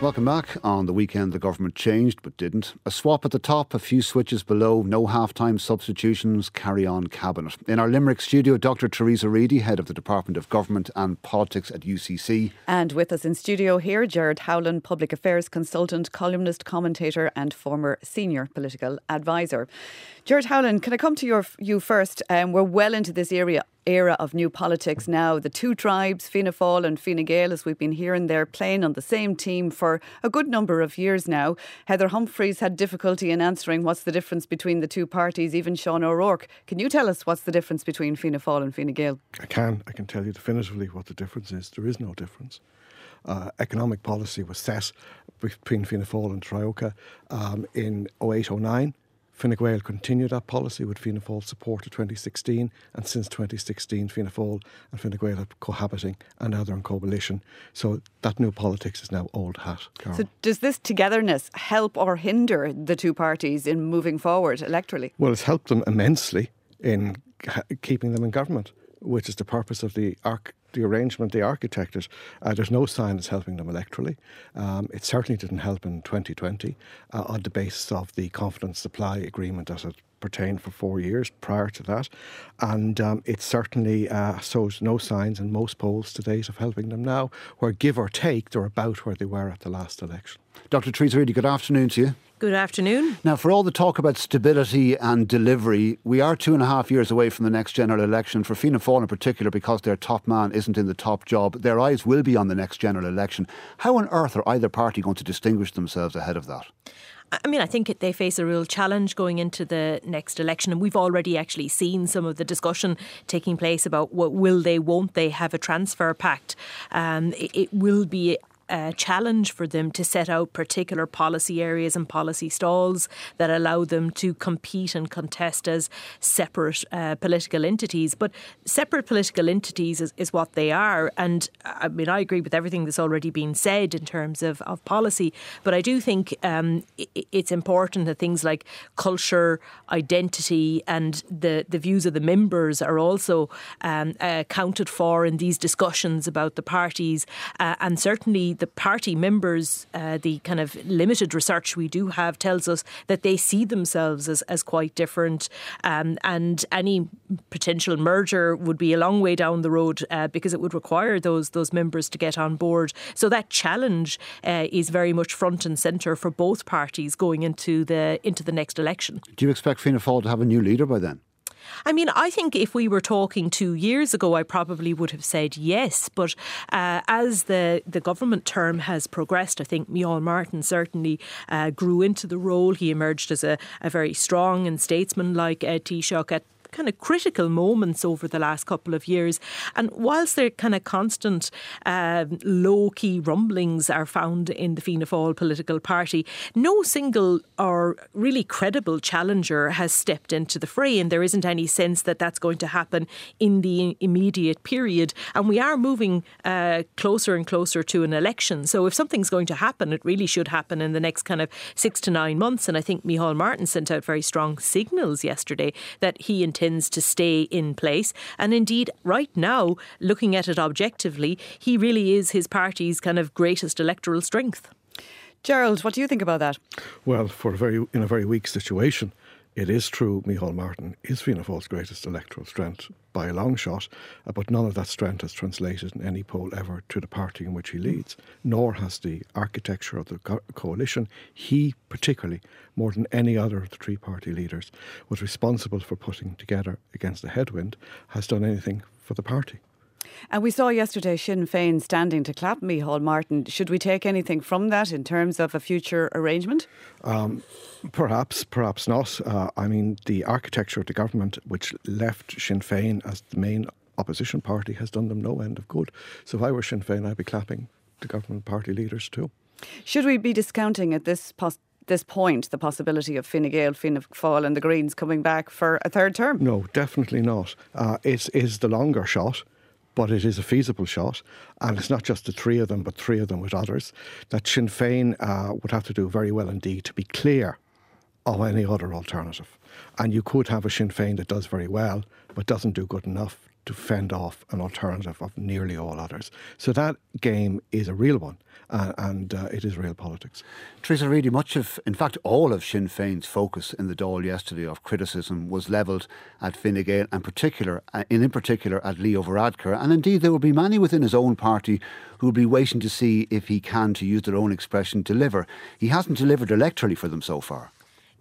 Welcome back. On the weekend, the government changed but didn't. A swap at the top, a few switches below, no half time substitutions, carry on cabinet. In our Limerick studio, Dr. Theresa Reidy, head of the Department of Government and Politics at UCC. And with us in studio here, Gerard Howlin, public affairs consultant, columnist, commentator, and former senior political advisor. Gerard Howlin, can I come to your, you first? Um, we're well into this area era of new politics now. The two tribes, Fianna Fáil and Fine Gael, as we've been hearing, they're playing on the same team for a good number of years now. Heather Humphreys had difficulty in answering what's the difference between the two parties, even Sean O'Rourke. Can you tell us what's the difference between Fianna Fáil and Fine Gael? I can. I can tell you definitively what the difference is. There is no difference. Uh, economic policy was set between Fianna Fáil and Tríocha um, in 08 09 Fine Gael continued that policy with Fianna Fáil support to 2016, and since 2016, Fianna Fáil and Fine Gael are cohabiting, and now they're in coalition. So that new politics is now old hat. Carol. So does this togetherness help or hinder the two parties in moving forward electorally? Well, it's helped them immensely in keeping them in government, which is the purpose of the ARC the arrangement they architected, uh, there's no sign it's helping them electorally. Um, it certainly didn't help in 2020 uh, on the basis of the confidence supply agreement that had pertained for four years prior to that. And um, it certainly uh, shows no signs in most polls to date of helping them now, where give or take, they're about where they were at the last election. Dr. Theresa Reidy, good afternoon to you. Good afternoon. Now, for all the talk about stability and delivery, we are two and a half years away from the next general election. For Fianna Fáil in particular, because their top man isn't in the top job, their eyes will be on the next general election. How on earth are either party going to distinguish themselves ahead of that? I mean, I think they face a real challenge going into the next election, and we've already actually seen some of the discussion taking place about what will they, won't they have a transfer pact. Um, it, it will be a challenge for them to set out particular policy areas and policy stalls that allow them to compete and contest as separate uh, political entities. But separate political entities is, is what they are. And I mean, I agree with everything that's already been said in terms of, of policy, but I do think um, it's important that things like culture, identity, and the, the views of the members are also um, accounted for in these discussions about the parties. Uh, and certainly the party members, uh, the kind of limited research we do have tells us that they see themselves as, as quite different. Um, and any potential merger would be a long way down the road uh, because it would require those those members to get on board. So that challenge uh, is very much front and centre for both parties going into the into the next election. Do you expect Fianna Fáil to have a new leader by then? I mean, I think if we were talking two years ago, I probably would have said yes. But uh, as the, the government term has progressed, I think Micheál Martin certainly uh, grew into the role. He emerged as a, a very strong and statesmanlike uh, Taoiseach at kind of critical moments over the last couple of years. And whilst there kind of constant uh, low key rumblings are found in the Fianna Fáil political party, no single or really credible challenger has stepped into the fray, and there isn't any sense that that's going to happen in the immediate period. And we are moving uh, closer and closer to an election. So if something's going to happen, it really should happen in the next kind of six to nine months. And I think Micheál Martin sent out very strong signals yesterday that he intends intends to stay in place. And indeed, right now, looking at it objectively, he really is his party's kind of greatest electoral strength. Gerald, what do you think about that? Well, for a very in a very weak situation, it is true Micheál Martin is Fianna Fáil's greatest electoral strength by a long shot, uh, but none of that strength has translated in any poll ever to the party in which he leads, nor has the architecture of the co- coalition. He, particularly, more than any other of the three party leaders, was responsible for putting together against the headwind, has done anything for the party. And we saw yesterday Sinn Féin standing to clap Micheál Martin. Should we take anything from that in terms of a future arrangement? Um, perhaps, perhaps not. Uh, I mean, the architecture of the government, which left Sinn Féin as the main opposition party, has done them no end of good. So if I were Sinn Féin, I'd be clapping the government party leaders too. Should we be discounting at this pos- this point the possibility of Fine Gael, Fianna Fáil and the Greens coming back for a third term? No, definitely not. Uh, it is the longer shot but it is a feasible shot. And it's not just the three of them, but three of them with others. That Sinn Féin uh, would have to do very well indeed to be clear of any other alternative. And you could have a Sinn Féin that does very well, but doesn't do good enough to fend off an alternative of nearly all others. So that game is a real one uh, and uh, it is real politics. Theresa Reidy, much of, in fact, all of Sinn Féin's focus in the Dáil yesterday of criticism was levelled at Fine Gael and particular, uh, in, in particular at Leo Varadkar. And indeed, there will be many within his own party who will be waiting to see if he can, to use their own expression, deliver. He hasn't delivered electorally for them so far.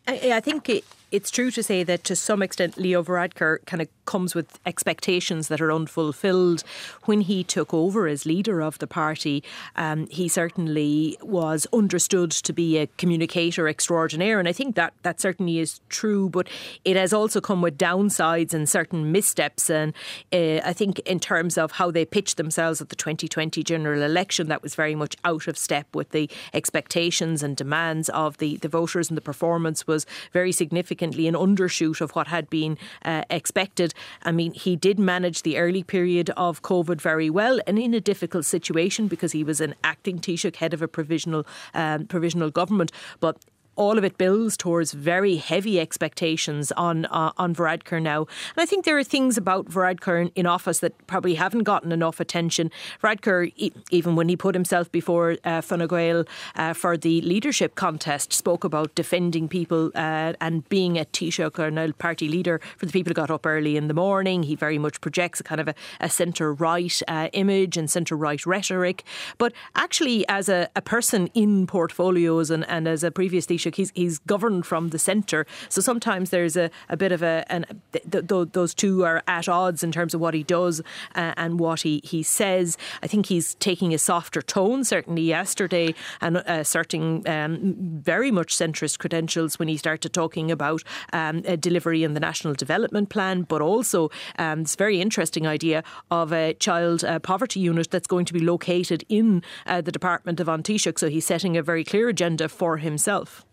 I, I think it, it's true to say that to some extent Leo Varadkar kind of comes with expectations that are unfulfilled. When he took over as leader of the party, um, he certainly was understood to be a communicator extraordinaire, and I think that that certainly is true. But it has also come with downsides and certain missteps, and uh, I think in terms of how they pitched themselves at the 2020 general election, that was very much out of step with the expectations and demands of the the voters, and the performance was very significant significantly an undershoot of what had been uh, expected. I mean, he did manage the early period of COVID very well and in a difficult situation because he was an acting Taoiseach, head of a provisional um, provisional government. But all of it builds towards very heavy expectations on uh, on Varadkar now. And I think there are things about Varadkar in, office that probably haven't gotten enough attention. Varadkar, e- even when he put himself before uh, Gael uh, for the leadership contest, spoke about defending people uh, and being a Taoiseach an party leader for the people who got up early in the morning. He very much projects a kind of a, a centre right uh, image and centre right rhetoric. But actually, as a, a person in portfolios and, and as a previous Taoiseach, He's he's governed from the centre, so sometimes there's a, a bit of a an, th- th- those two are at odds in terms of what he does uh, and what he he says. I think he's taking a softer tone certainly yesterday and uh, asserting um, very much centrist credentials when he started talking about um, delivery in the national development plan, but also um, this very interesting idea of a child uh, poverty unit that's going to be located in uh, the Department of An Taoiseach. So he's setting a very clear agenda for himself.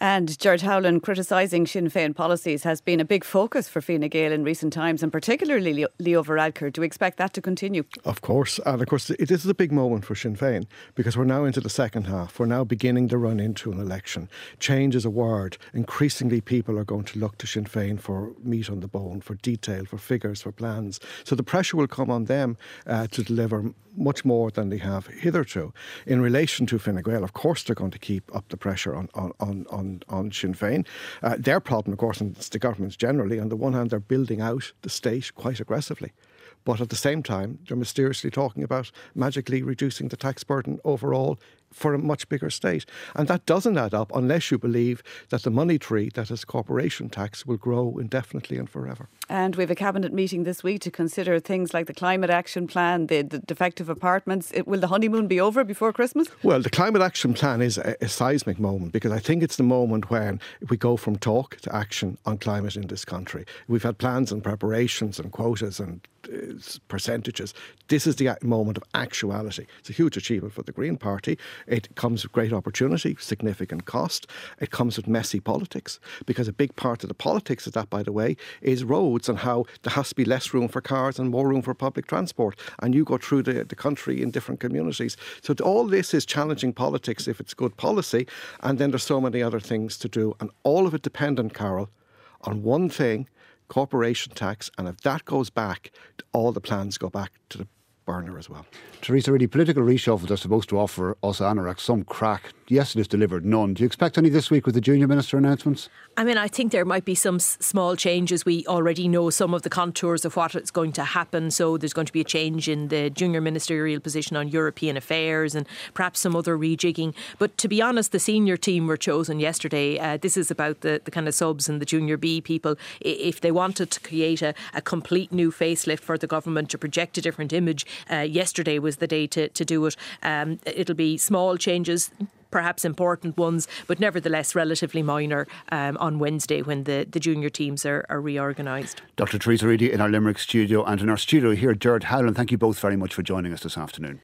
And Gerard Howlin criticising Sinn Féin policies has been a big focus for Fine Gael in recent times, and particularly Leo Varadkar. Do we expect that to continue? Of course. And of course, it is a big moment for Sinn Féin because we're now into the second half. We're now beginning to run into an election. Change is a word. Increasingly, people are going to look to Sinn Féin for meat on the bone, for detail, for figures, for plans. So the pressure will come on them uh, to deliver much more than they have hitherto. In relation to Fine Gael, of course, they're going to keep up the pressure on, on, on, on, on Sinn Féin. Uh, their problem, of course, and it's the governments generally, on the one hand, they're building out the state quite aggressively. But at the same time, they're mysteriously talking about magically reducing the tax burden overall for a much bigger state. And that doesn't add up unless you believe that the money tree that is corporation tax will grow indefinitely and forever. And we have a cabinet meeting this week to consider things like the climate action plan, the, the defective apartments. It, will the honeymoon be over before Christmas? Well, the climate action plan is a, a seismic moment because I think it's the moment when we go from talk to action on climate in this country. We've had plans and preparations and quotas and uh, percentages. This is the moment of actuality. It's a huge achievement for the Green Party. It comes with great opportunity, significant cost. It comes with messy politics because a big part of the politics of that, by the way, is roads and how there has to be less room for cars and more room for public transport. And you go through the, the country in different communities. So all this is challenging politics if it's good policy. And then there's so many other things to do. And all of it dependent, Carol, on one thing corporation tax. And if that goes back, all the plans go back to the burner as well. Theresa, really, political reshuffles are supposed to offer us Anorak some craic. Yesterday's delivered none. Do you expect any this week with the junior minister announcements? I mean, I think there might be some s- small changes. We already know some of the contours of what is going to happen. So there's going to be a change in the junior ministerial position on European affairs and perhaps some other rejigging. But to be honest, the senior team were chosen yesterday. Uh, this is about the, the kind of subs and the junior B people. If they wanted to create a, a complete new facelift for the government to project a different image, uh, yesterday was the day to, to do it. Um, it'll be small changes perhaps important ones, but nevertheless relatively minor um, on Wednesday when the, the junior teams are, are reorganised. Dr. Theresa Reidy in our Limerick studio and in our studio here, Gerard Howlin, Thank you both very much for joining us this afternoon.